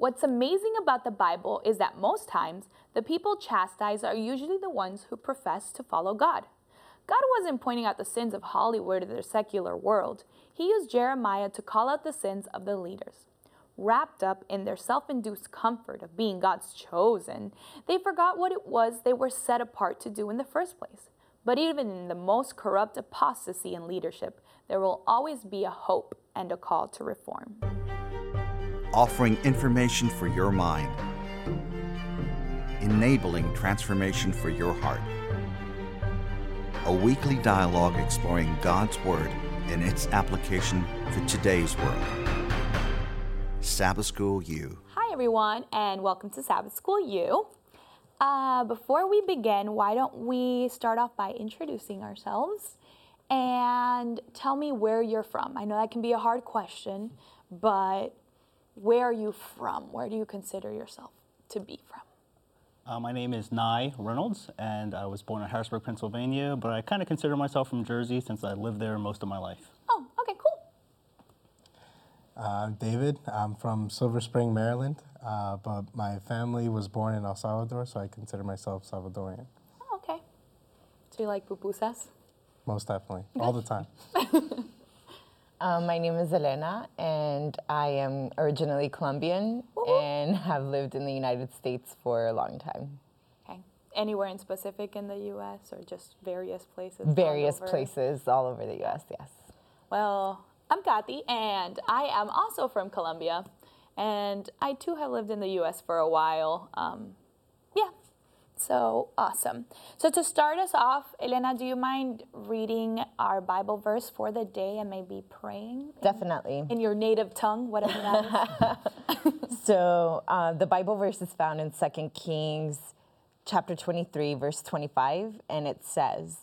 What's amazing about the Bible is that most times the people chastised are usually the ones who profess to follow God. God wasn't pointing out the sins of Hollywood or the secular world. He used Jeremiah to call out the sins of the leaders. Wrapped up in their self induced comfort of being God's chosen, they forgot what it was they were set apart to do in the first place. But even in the most corrupt apostasy in leadership, there will always be a hope and a call to reform. Offering information for your mind, enabling transformation for your heart. A weekly dialogue exploring God's Word and its application for today's world. Sabbath School U. Hi, everyone, and welcome to Sabbath School U. Uh, before we begin, why don't we start off by introducing ourselves and tell me where you're from? I know that can be a hard question, but where are you from? Where do you consider yourself to be from? Uh, my name is Nye Reynolds, and I was born in Harrisburg, Pennsylvania, but I kind of consider myself from Jersey since I lived there most of my life. Oh, okay, cool. Uh, I'm David. I'm from Silver Spring, Maryland, uh, but my family was born in El Salvador, so I consider myself Salvadorian. Oh, okay. So you like pupusas? Most definitely, all the time. Um, my name is Elena, and I am originally Colombian and have lived in the United States for a long time. Okay. Anywhere in specific in the U.S. or just various places? Various over? places all over the U.S. Yes. Well, I'm Kathy, and I am also from Colombia, and I too have lived in the U.S. for a while. Um, so awesome. So to start us off, Elena, do you mind reading our Bible verse for the day and maybe praying Definitely. in your native tongue, whatever that is? So uh, the Bible verse is found in 2 Kings chapter 23, verse 25, and it says,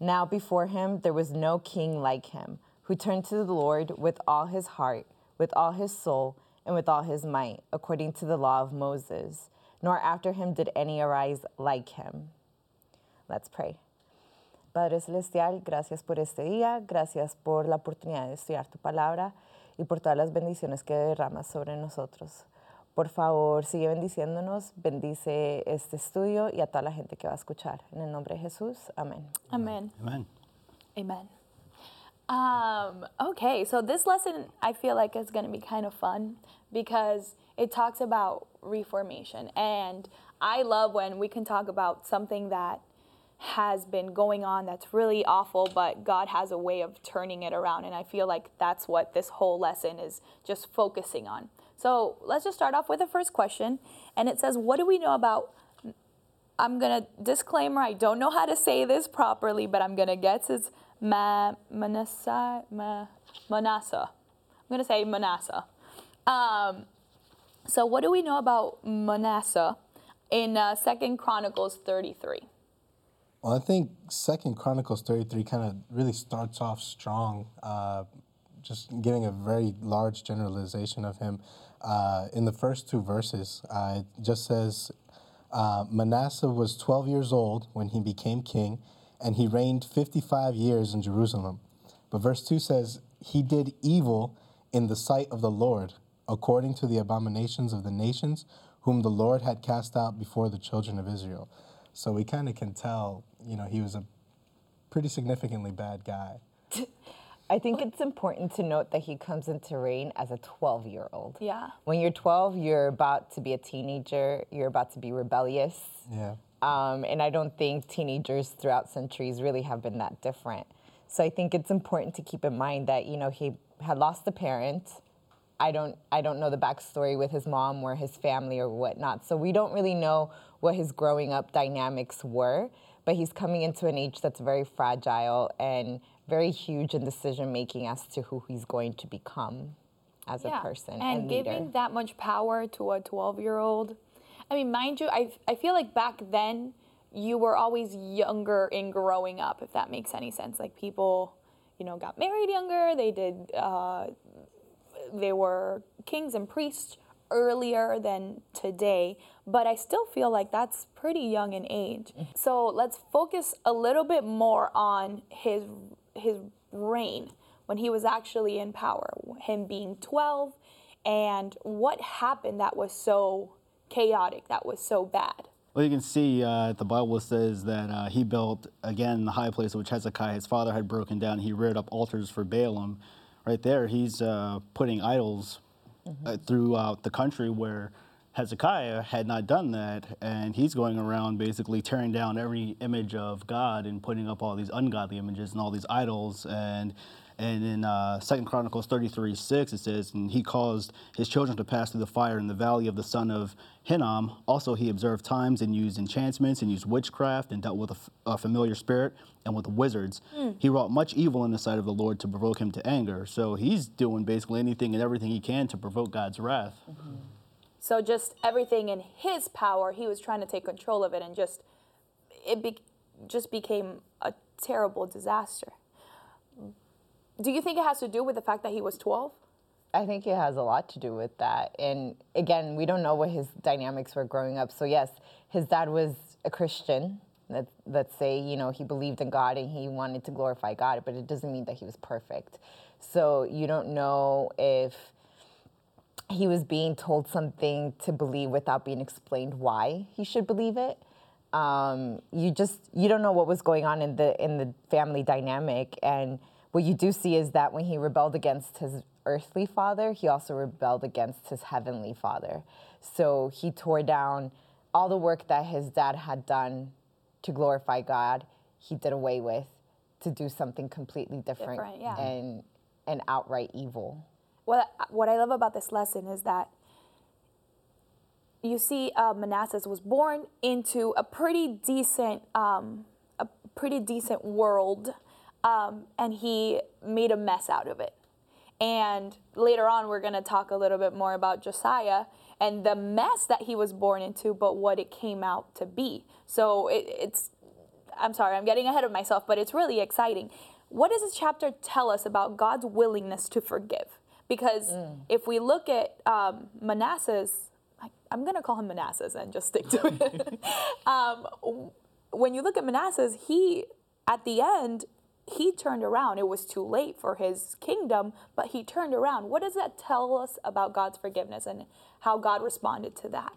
Now before him there was no king like him, who turned to the Lord with all his heart, with all his soul, and with all his might, according to the law of Moses. Nor after him did any arise like him. Let's pray. Padre Celestial, gracias por este día, gracias por la oportunidad de estudiar tu palabra y por todas las bendiciones que derramas sobre nosotros. Por favor, sigue bendiciéndonos, bendice este estudio y a toda la gente que va a escuchar. En el nombre de Jesús, amén. Amen. Amen. Amen. Um, okay, so this lesson I feel like is going to be kind of fun because it talks about reformation. And I love when we can talk about something that has been going on that's really awful, but God has a way of turning it around. And I feel like that's what this whole lesson is just focusing on. So let's just start off with the first question. And it says, What do we know about I'm gonna disclaimer. I don't know how to say this properly, but I'm gonna guess it's Ma Manasseh. Ma, Manasseh. I'm gonna say Manasseh. Um, so what do we know about Manasseh in uh, Second Chronicles 33? Well, I think Second Chronicles 33 kind of really starts off strong, uh, just giving a very large generalization of him. Uh, in the first two verses, uh, it just says, uh, Manasseh was 12 years old when he became king, and he reigned 55 years in Jerusalem. But verse 2 says, He did evil in the sight of the Lord, according to the abominations of the nations, whom the Lord had cast out before the children of Israel. So we kind of can tell, you know, he was a pretty significantly bad guy. I think it's important to note that he comes into reign as a 12 year old. Yeah. When you're 12, you're about to be a teenager, you're about to be rebellious. Yeah. Um, and I don't think teenagers throughout centuries really have been that different. So I think it's important to keep in mind that you know he had lost a parent. I don't I don't know the backstory with his mom or his family or whatnot. So we don't really know what his growing up dynamics were. But he's coming into an age that's very fragile and very huge in decision making as to who he's going to become as a person and, and giving that much power to a 12 year old i mean mind you I, I feel like back then you were always younger in growing up if that makes any sense. Like people you know got married younger they did uh, they were kings and priests earlier than today but i still feel like that's pretty young in age. So let's focus a little bit more on his his reign when he was actually in power him being 12 and what happened that was so chaotic, that was so bad? Well, you can see uh, the Bible says that uh, he built again the high place which Hezekiah, his father, had broken down. He reared up altars for Baalim. Right there, he's uh, putting idols uh, throughout the country where Hezekiah had not done that, and he's going around basically tearing down every image of God and putting up all these ungodly images and all these idols. And and in uh, Second Chronicles 33, 6, it says, And he caused his children to pass through the fire in the valley of the son of Hinnom. Also he observed times and used enchantments and used witchcraft and dealt with a, f- a familiar spirit and with wizards. He wrought much evil in the sight of the Lord to provoke him to anger. So he's doing basically anything and everything he can to provoke God's wrath. So just everything in his power, he was trying to take control of it, and just it be, just became a terrible disaster. Do you think it has to do with the fact that he was 12? I think it has a lot to do with that. And again, we don't know what his dynamics were growing up. So yes, his dad was a Christian. Let, let's say, you know, he believed in God and he wanted to glorify God, but it doesn't mean that he was perfect. So you don't know if he was being told something to believe without being explained why he should believe it. Um, you just you don't know what was going on in the in the family dynamic, and what you do see is that when he rebelled against his earthly father, he also rebelled against his heavenly father. So he tore down all the work that his dad had done to glorify God. He did away with to do something completely different, Different, yeah. and and outright evil. What what I love about this lesson is that you see uh, Manasseh was born into a pretty decent um, a pretty decent world, um, and he made a mess out of it. And later on, we're going to talk a little bit more about Josiah and the mess that he was born into, but what it came out to be. So it, it's I'm sorry, I'm getting ahead of myself, but it's really exciting. What does this chapter tell us about God's willingness to forgive? Because if we look at um, Manasseh's, I, I'm going to call him Manasseh's and just stick to it. um, when you look at Manasseh's, he, at the end, he turned around. It was too late for his kingdom, but he turned around. What does that tell us about God's forgiveness and how God responded to that?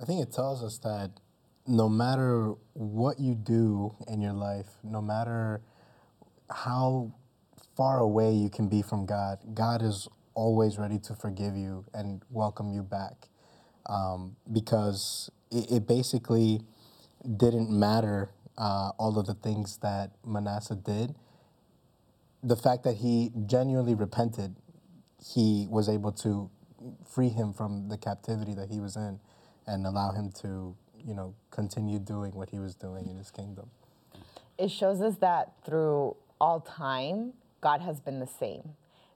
I think it tells us that no matter what you do in your life, no matter how far away you can be from God, God is always ready to forgive you and welcome you back. Um, because it, it basically didn't matter uh, all of the things that Manasseh did. The fact that he genuinely repented, he was able to free him from the captivity that he was in and allow him to, you know, continue doing what he was doing in his kingdom. it shows us that through all time, God has been the same. Mm-hmm.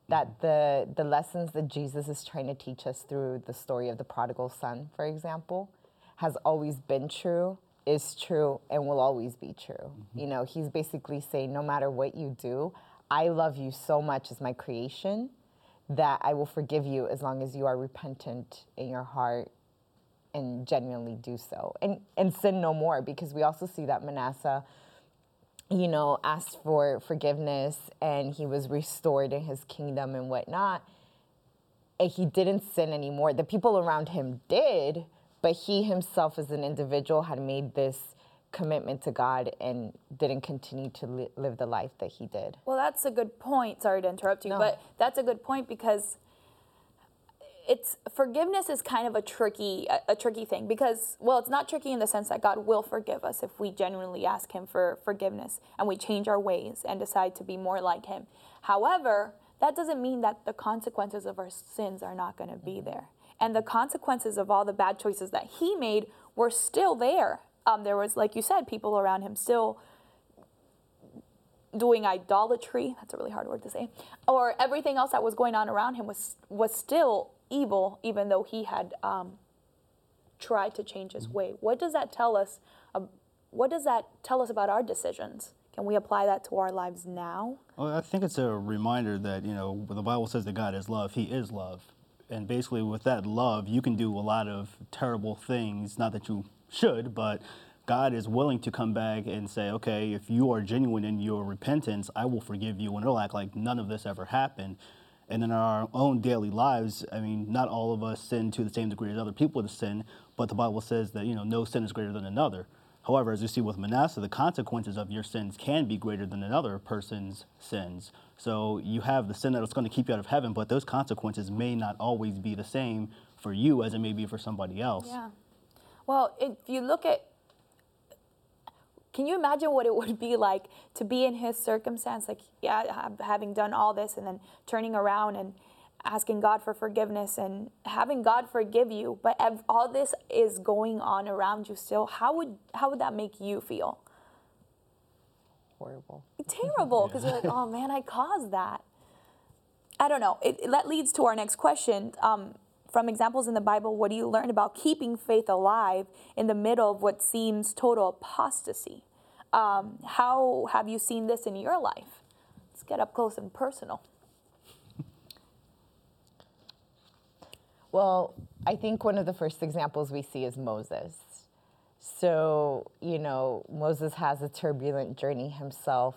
That the the lessons that Jesus is trying to teach us through the story of the prodigal son, for example, has always been true, is true, and will always be true. Mm-hmm. You know, he's basically saying, no matter what you do, I love you so much as my creation that I will forgive you as long as you are repentant in your heart and genuinely do so. And and sin no more, because we also see that Manasseh you know, asked for forgiveness and he was restored in his kingdom and whatnot. And he didn't sin anymore. The people around him did, but he himself as an individual had made this commitment to God and didn't continue to li- live the life that he did. Well, that's a good point. Sorry to interrupt you, No. but that's a good point because it's forgiveness is kind of a tricky a, a tricky thing because well, it's not tricky in the sense that God will forgive us if we genuinely ask him for forgiveness and we change our ways and decide to be more like him. However, that doesn't mean that the consequences of our sins are not going to be there. And the consequences of all the bad choices that he made were still there. Um, there was, like you said, people around him still doing idolatry that's a really hard word to say or everything else that was going on around him was was still evil even though he had um, tried to change his way what does that tell us um, what does that tell us about our decisions can we apply that to our lives now Well, I think it's a reminder that, you know, the Bible says that God is love, He is love. And basically, with that love, you can do a lot of terrible things. Not that you should, but God is willing to come back and say, okay, if you are genuine in your repentance, I will forgive you, and it'll act like none of this ever happened. And in our own daily lives, I mean, not all of us sin to the same degree as other people to sin, but the Bible says that, you know, no sin is greater than another. However, as you see with Manasseh, the consequences of your sins can be greater than another person's sins. So you have the sin that's going to keep you out of heaven, but those consequences may not always be the same for you as it may be for somebody else. Yeah. Well, if you look at, can you imagine what it would be like to be in his circumstance? Like, yeah, having done all this and then turning around and asking God for forgiveness and having God forgive you, but ev- all this is going on around you still. How would how would that make you feel? Horrible. Terrible, because you're like, oh man, I caused that. I don't know. It, that leads to our next question. Um, from examples in the Bible, what do you learn about keeping faith alive in the middle of what seems total apostasy? Um, how have you seen this in your life? Let's get up close and personal. Well, I think one of the first examples we see is Moses. So, you know, Moses has a turbulent journey himself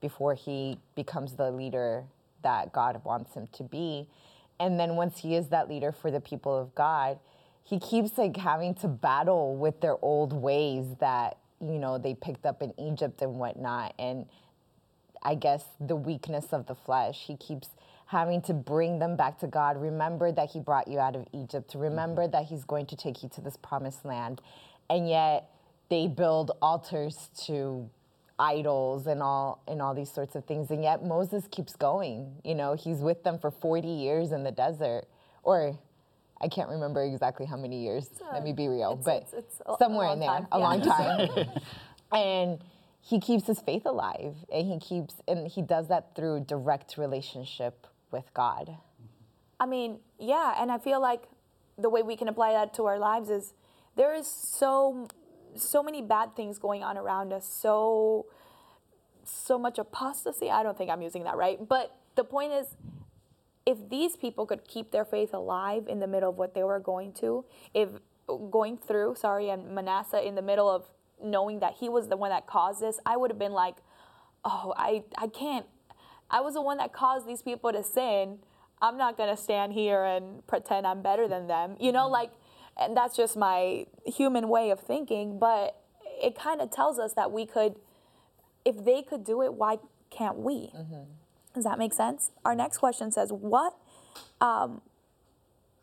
before he becomes the leader that God wants him to be. And then once he is that leader for the people of God, he keeps like having to battle with their old ways that, you know, they picked up in Egypt and whatnot. And I guess, the weakness of the flesh. He keeps having to bring them back to God. Remember that He brought you out of Egypt. Remember mm-hmm. that He's going to take you to this promised land. And yet they build altars to idols and all and all these sorts of things. And yet Moses keeps going. You know, he's with them for 40 years in the desert. Or I can't remember exactly how many years. Uh, Let me be real. it's- but it's- it's a- a somewhere long in there, time, a yeah. long time and he keeps his faith alive and he keeps and he does that through direct relationship with god I mean, yeah, and I feel like the way we can apply that to our lives is there is so so many bad things going on around us. So so much apostasy. I don't think I'm using that right, but the point is if these people could keep their faith alive in the middle of what they were going to, if going through, sorry, and Manasseh in the middle of knowing that he was the one that caused this, I would have been like, oh, I, I can't. I was the one that caused these people to sin. I'm not going to stand here and pretend I'm better than them. You know, mm-hmm. like, and that's just my human way of thinking, but it kind of tells us that we could, if they could do it, why can't we? Does that make sense? Our next question says, What? Um,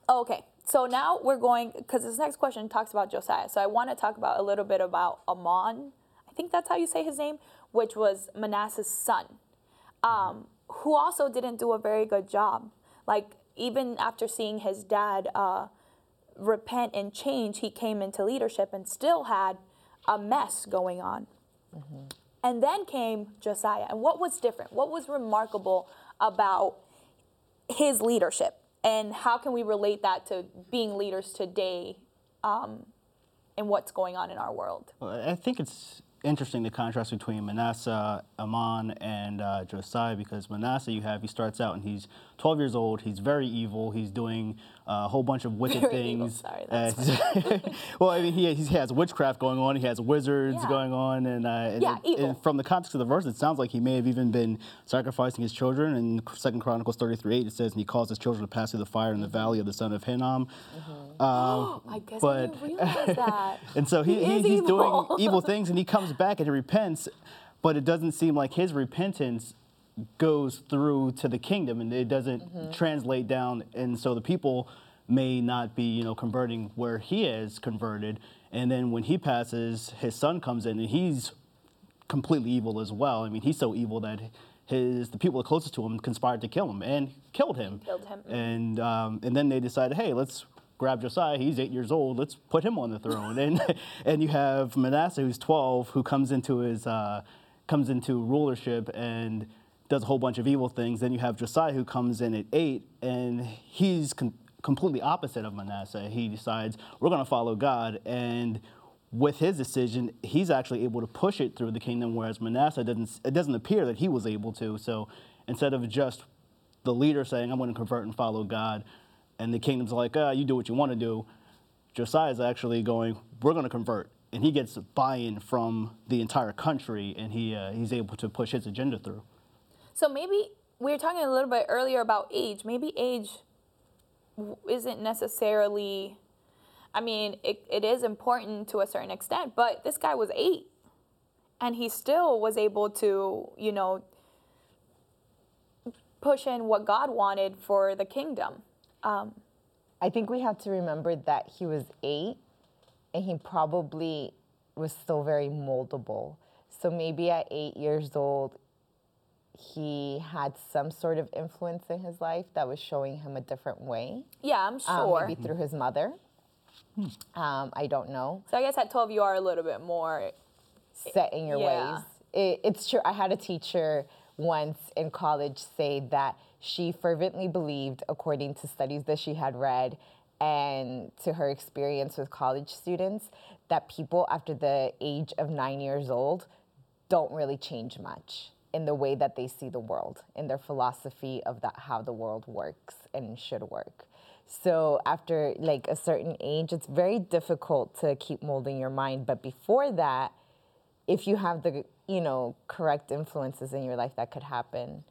oh, okay, so now we're going, because this next question talks about Josiah. So I want to talk about a little bit about Amon. I think that's how you say his name, which was Manasseh's son, um, who also didn't do a very good job. Like, even after seeing his dad uh, repent and change, he came into leadership and still had a mess going on. And then came Josiah. And what was different? What was remarkable about his leadership? And how can we relate that to being leaders today um, and what's going on in our world? Well, I think it's interesting the contrast between Manasseh, Amon, and uh, Josiah because Manasseh, you have, he starts out and he's 12 years old. He's very evil. He's doing a whole bunch of wicked Very evil, things. sorry, Uh, well, I mean, he, he has witchcraft going on. He has wizards Yeah. going on. And, uh, and, Yeah, it- evil. and from the context of the verse, it sounds like he may have even been sacrificing his children. In Second Chronicles 33 8, it says, And he caused his children to pass through the fire in the valley of the son of Hinnom. Um, I guess I but- didn't realize that. and so he, He he's doing evil. evil things and he comes back and he repents, but it doesn't seem like his repentance goes through to the kingdom and it doesn't Mm-hmm. translate down. And so the people may not be, you know, converting where he is converted. And then when he passes, his son comes in and he's completely evil as well. I mean, he's so evil that his the people closest to him conspired to kill him and killed him. Killed him. And um, and then they decided, hey, let's grab Josiah. He's eight years old. Let's put him on the throne. and and you have Manasseh, who's twelve, who comes into his uh, comes into rulership and does a whole bunch of evil things. Then you have Josiah, who comes in at eight, and he's con- completely opposite of Manasseh. He decides we're going to follow God and with his decision, he's actually able to push it through the kingdom, whereas Manasseh doesn't. It doesn't appear that he was able to. So instead of just the leader saying, "I'm going to convert and follow God," and the kingdom's like, "Ah, you do what you want to do," Josiah's actually going, "We're going to convert," and he gets buy-in from the entire country, and he uh, he's able to push his agenda through. So maybe we were talking a little bit earlier about age. Maybe age isn't necessarily. I mean, it, it is important to a certain extent, but this guy was eight, and he still was able to, you know, push in what God wanted for the kingdom. Um, I think we have to remember that he was eight and he probably was still very moldable. So maybe at eight years old, he had some sort of influence in his life that was showing him a different way. yeah, I'm um, sure. maybe through his mother. Um, I don't know. so I guess at 12 you are a little bit more. set in your Yeah. ways. It, it's true. I had a teacher once in college say that she fervently believed, according to studies that she had read and to her experience with college students, that people after the age of nine years old don't really change much in the way that they see the world, in their philosophy of that how the world works and should work. So after like a certain age, it's very difficult to keep molding your mind. But before that, if you have the you know correct influences in your life that could happen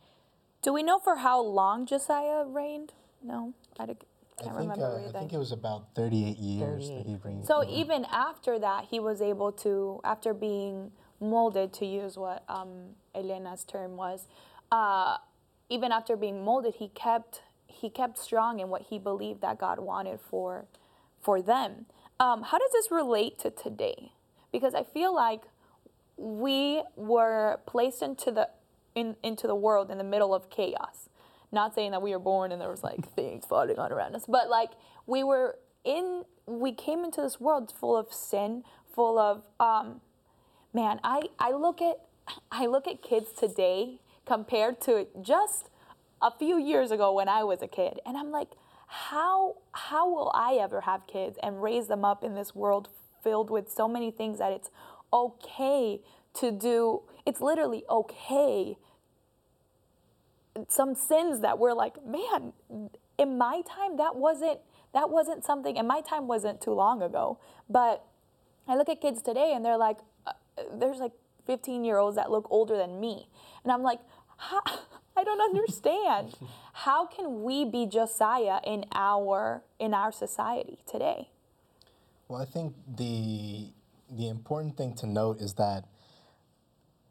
Do we know for how long Josiah reigned? No, I can't think, remember uh, I think it was about 38 years that he reigned. So even after that, he was able to, after being molded, to use what um, Elena's term was, uh, even after being molded, he kept he kept strong in what he believed that God wanted for for them. Um, how does this relate to today? Because I feel like we were placed into the in, into the world in the middle of chaos. Not saying that we were born and there was like things falling on around us, but like we were in we came into this world full of sin, full of um, man, I, I look at I look at kids today compared to just a few years ago when I was a kid, and I'm like, how how will I ever have kids and raise them up in this world filled with so many things that it's okay to do? It's literally okay. Some sins that we're like, man, in my time that wasn't that wasn't something. And my time wasn't too long ago, but I look at kids today and they're like, there's like 15 year olds that look older than me. And I'm like, how, I don't understand. How can we be Josiah in our in our society today? Well, I think the the important thing to note is that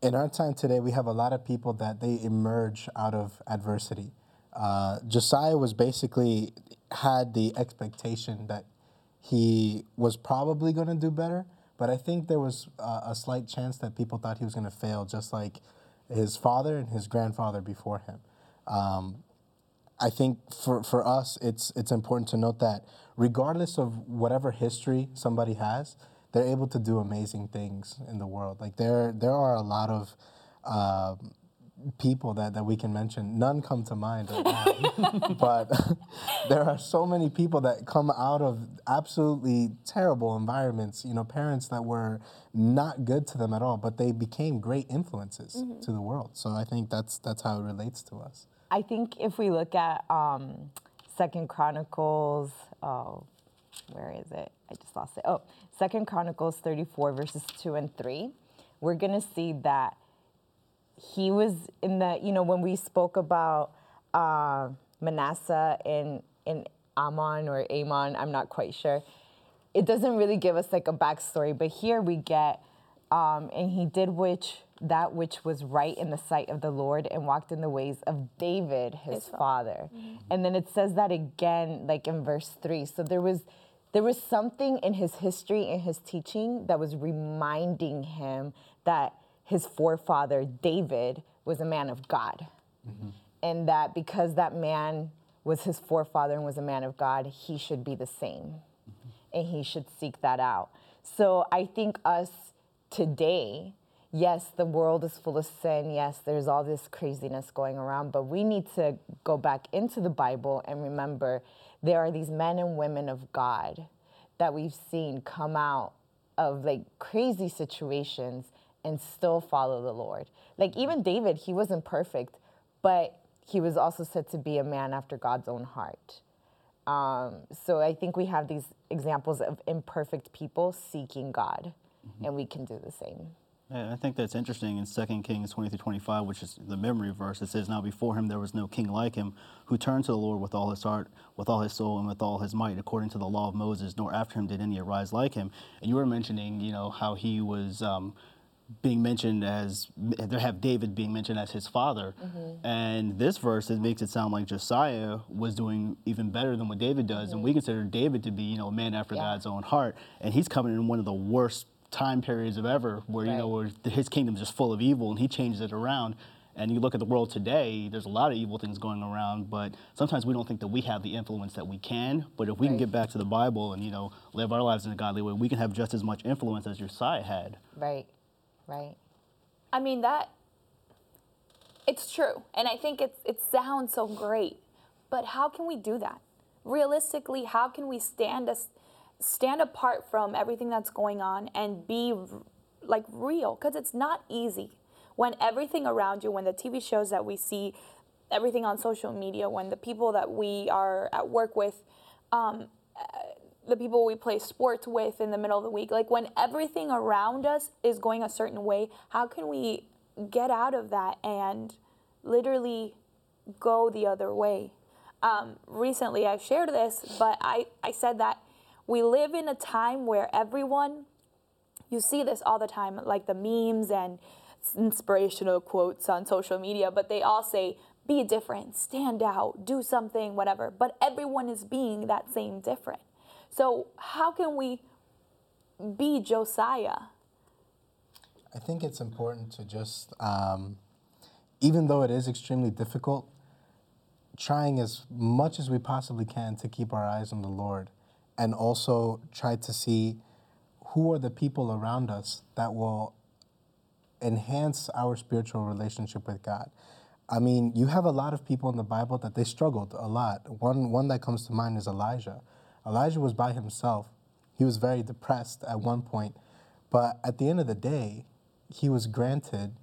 in our time today, we have a lot of people that they emerge out of adversity. Uh, Josiah was basically had the expectation that he was probably going to do better, but I think there was uh, a slight chance that people thought he was going to fail, just like his father and his grandfather before him. Um, I think for, for us, it's it's important to note that regardless of whatever history somebody has, they're able to do amazing things in the world. Like there there are a lot of uh, people that, that we can mention. None come to mind right now, but there are so many people that come out of absolutely terrible environments. You know, parents that were not good to them at all, but they became great influences to the world. So I think that's that's how it relates to us. I think if we look at um, Second Chronicles, oh, where is it? I just lost it. Oh, Second Chronicles 34 verses 2 and 3, we're gonna see that he was in the, you know, when we spoke about uh, Manasseh in in Ammon or Amon, I'm not quite sure. It doesn't really give us like a backstory, but here we get, um, and he did which that which was right in the sight of the Lord and walked in the ways of David, his, father. And then it says that again, like in verse three. So there was there was something in his history and his teaching that was reminding him that his forefather David was a man of God. Mm-hmm. And that because that man was his forefather and was a man of God, he should be the same. Mm-hmm. And he should seek that out. So I think us today, yes, the world is full of sin. Yes, there's all this craziness going around, but we need to go back into the Bible and remember there are these men and women of God that we've seen come out of like crazy situations and still follow the Lord. Like even David, he wasn't perfect, but he was also said to be a man after God's own heart. Um, so I think we have these examples of imperfect people seeking God, and we can do the same. Yeah, I think that's interesting in 2 Kings 20 through 25, which is the memory verse. It says, Now before him there was no king like him, who turned to the Lord with all his heart, with all his soul, and with all his might, according to the law of Moses, nor after him did any arise like him. And you were mentioning, you know, how he was um, being mentioned as, they have David being mentioned as his father. Mm-hmm. And this verse, it makes it sound like Josiah was doing even better than what David does. And we mm-hmm. consider David to be, you know, a man after Yeah. God's own heart. And he's coming in one of the worst time periods of ever where you know Right. where his kingdom's just full of evil and he changes it around and you look at the world today there's a lot of evil things going around but sometimes we don't think that we have the influence that we can but if we can get back to the bible and you know live our lives in a godly way we can have just as much influence as josiah had Right, right. I mean that it's true. And I think it's it sounds so great. But how can we do that? Realistically, how can we stand us stand apart from everything that's going on and be like real cuz it's not easy. When everything around you, when the TV shows that we see, everything on social media, when the people that we are at work with um, the people we play sports with in the middle of the week. Like when everything around us is going a certain way, how can we get out of that and literally go the other way? Um, recently, I shared this, but I, I said that we live in a time where everyone, you see this all the time, like the memes and inspirational quotes on social media, but they all say, be different, stand out, do something, whatever. But everyone is being that same different. So, how can we be Josiah? I think it's important to just, um, even though it is extremely difficult, trying as much as we possibly can to keep our eyes on the Lord and also try to see who are the people around us that will enhance our spiritual relationship with God. I mean, you have a lot of people in the Bible that they struggled a lot. One one that comes to mind is Elijah. Elijah was by himself. He was very depressed at one point, but at the end of the day, he was granted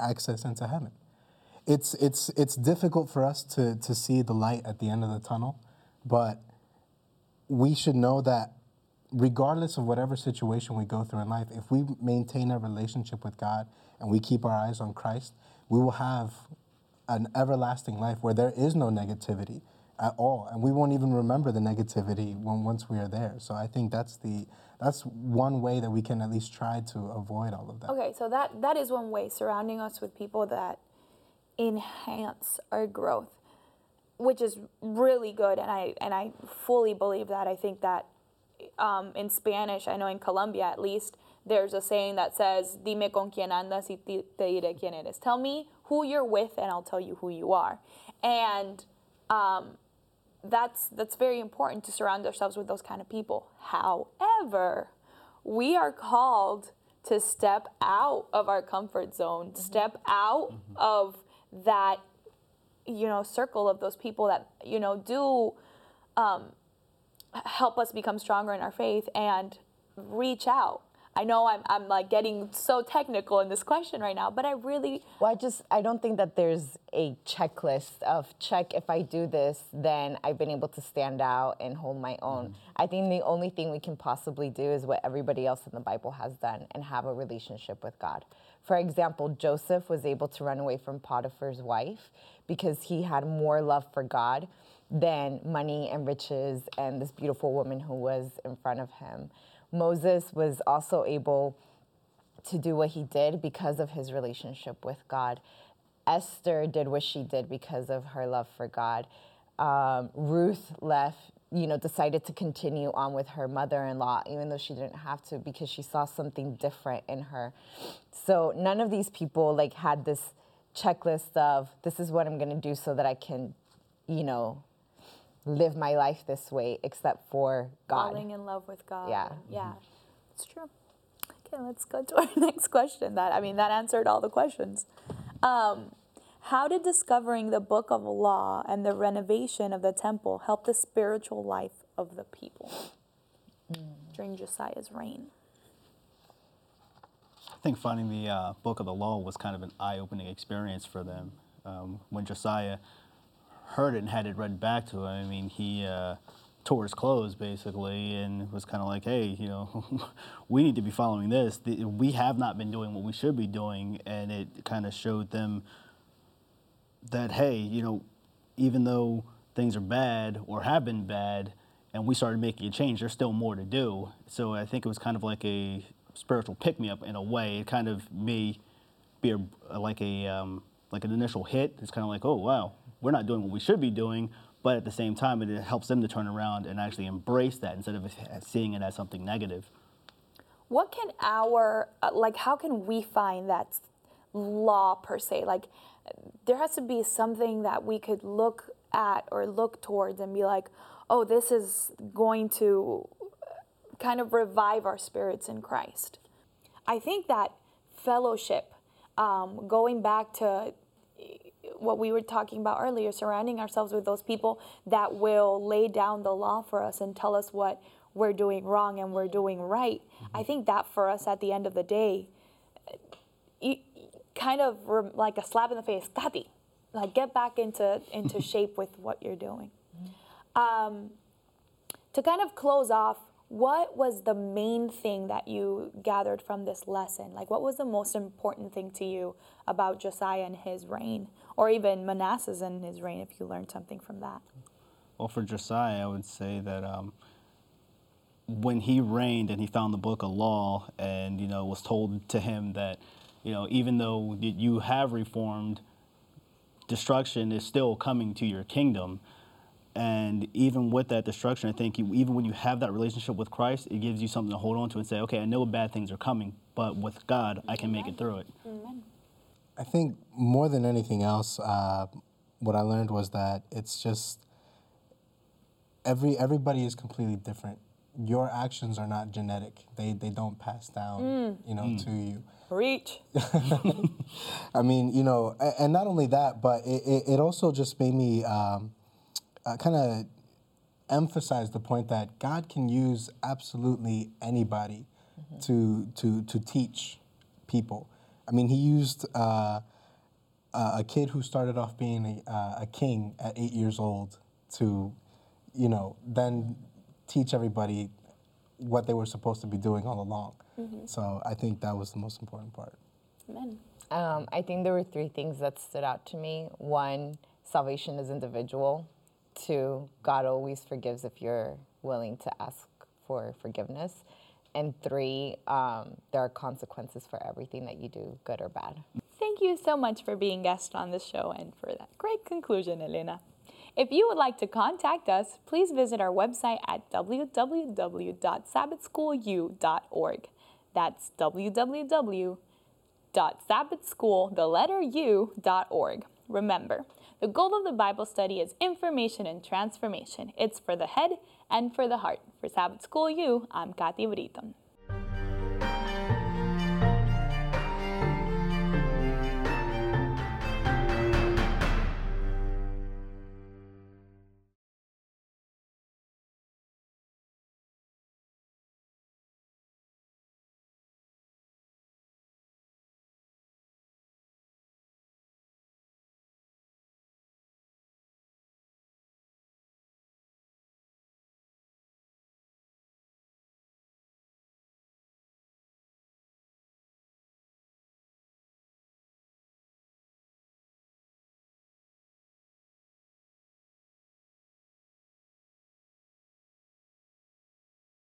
access into heaven. It's it's it's difficult for us to to see the light at the end of the tunnel, but we should know that regardless of whatever situation we go through in life, if we maintain a relationship with God and we keep our eyes on Christ, we will have an everlasting life where there is no negativity at all, and we won't even remember the negativity when once we are there. So I think that's the that's one way that we can at least try to avoid all of that. Okay, so that that is one way surrounding us with people that enhance our growth, which is really good, and I and I fully believe that. I think that um, in Spanish, I know in Colombia at least, there's a saying that says, "Dime con quién andas y te diré quién eres." Tell me who you're with, and I'll tell you who you are. And um, that's that's very important to surround ourselves with those kind of people. However, we are called to step out of our comfort zone, step out of that you know circle of those people that you know do um, help us become stronger in our faith and reach out. I know I'm, I'm like getting so technical in this question right now, but I really Well, I just I don't think that there's a checklist of check if I do this, then I've been able to stand out and hold my own. Mm-hmm. I think the only thing we can possibly do is what everybody else in the Bible has done and have a relationship with God. For example, Joseph was able to run away from Potiphar's wife because he had more love for God than money and riches and this beautiful woman who was in front of him. Moses was also able to do what he did because of his relationship with God. Esther did what she did because of her love for God. Um, Ruth left, you know, decided to continue on with her mother in law, even though she didn't have to because she saw something different in her. So none of these people like had this checklist of this is what I'm going to do so that I can, you know, live my life this way, except for God. falling in love with God. Yeah. Yeah. It's true. Okay, let's go to our next question. That I mean, that answered all the questions. Um, how did discovering the book of law and the renovation of the temple help the spiritual life of the people during Josiah's reign? I think finding the uh, book of the law was kind of an eye-opening experience for them. Um, when Josiah heard it and had it read back to him, I mean, he uh, tore his clothes basically and was kind of like, hey, you know, we need to be following this. We have not been doing what we should be doing, and it kind of showed them that hey, you know, even though things are bad or have been bad, and we started making a change, there's still more to do. So I think it was kind of like a spiritual pick me up in a way. It kind of may be a, like a um, like an initial hit. It's kind of like, oh wow, we're not doing what we should be doing, but at the same time, it helps them to turn around and actually embrace that instead of seeing it as something negative. What can our, uh, like, how can we find that law per se? Like, there has to be something that we could look at or look towards and be like, oh, this is going to kind of revive our spirits in Christ. I think that fellowship, um, going back to what we were talking about earlier, surrounding ourselves with those people that will lay down the law for us and tell us what we're doing wrong and we're doing right. I think that for us at the end of the day, kind of rem- like a slap in the face, Kati, like get back into into shape with what you're doing. Um, to kind of close off, what was the main thing that you gathered from this lesson? Like, what was the most important thing to you about Josiah and his reign, or even Manasseh's and his reign, if you learned something from that? Well, for Josiah, I would say that um, when he reigned and he found the book of law, and you know was told to him that, you know, even though you have reformed, destruction is still coming to your kingdom. And even with that destruction, I think you, even when you have that relationship with Christ, it gives you something to hold on to and say, okay, I know bad things are coming, but with God, I can make it through it. I think more than anything else, uh, what I learned was that it's just every everybody is completely different. Your actions are not genetic; they they don't pass down, you know, to you. Reach. I mean, you know, and not only that, but it, it, it also just made me um, uh, kind of emphasize the point that God can use absolutely anybody to to to teach people. I mean, He used uh, a a kid who started off being a, uh, a king at eight years old to, you know, then teach everybody what they were supposed to be doing all along. So I think that was the most important part. Amen. Um, I think there were three things that stood out to me. One, salvation is individual. Two, God always forgives if you're willing to ask for forgiveness. And three, um, there are consequences for everything that you do, good or bad. Thank you so much for being guest on the show and for that great conclusion, Elena. If you would like to contact us, please visit our website at www.sabbathschoolu.org. That's www.sabbathschool, the letter. Remember, the goal of the Bible study is information and transformation. It's for the head and for the heart. For Sabbath School U, I'm Kathy Briton.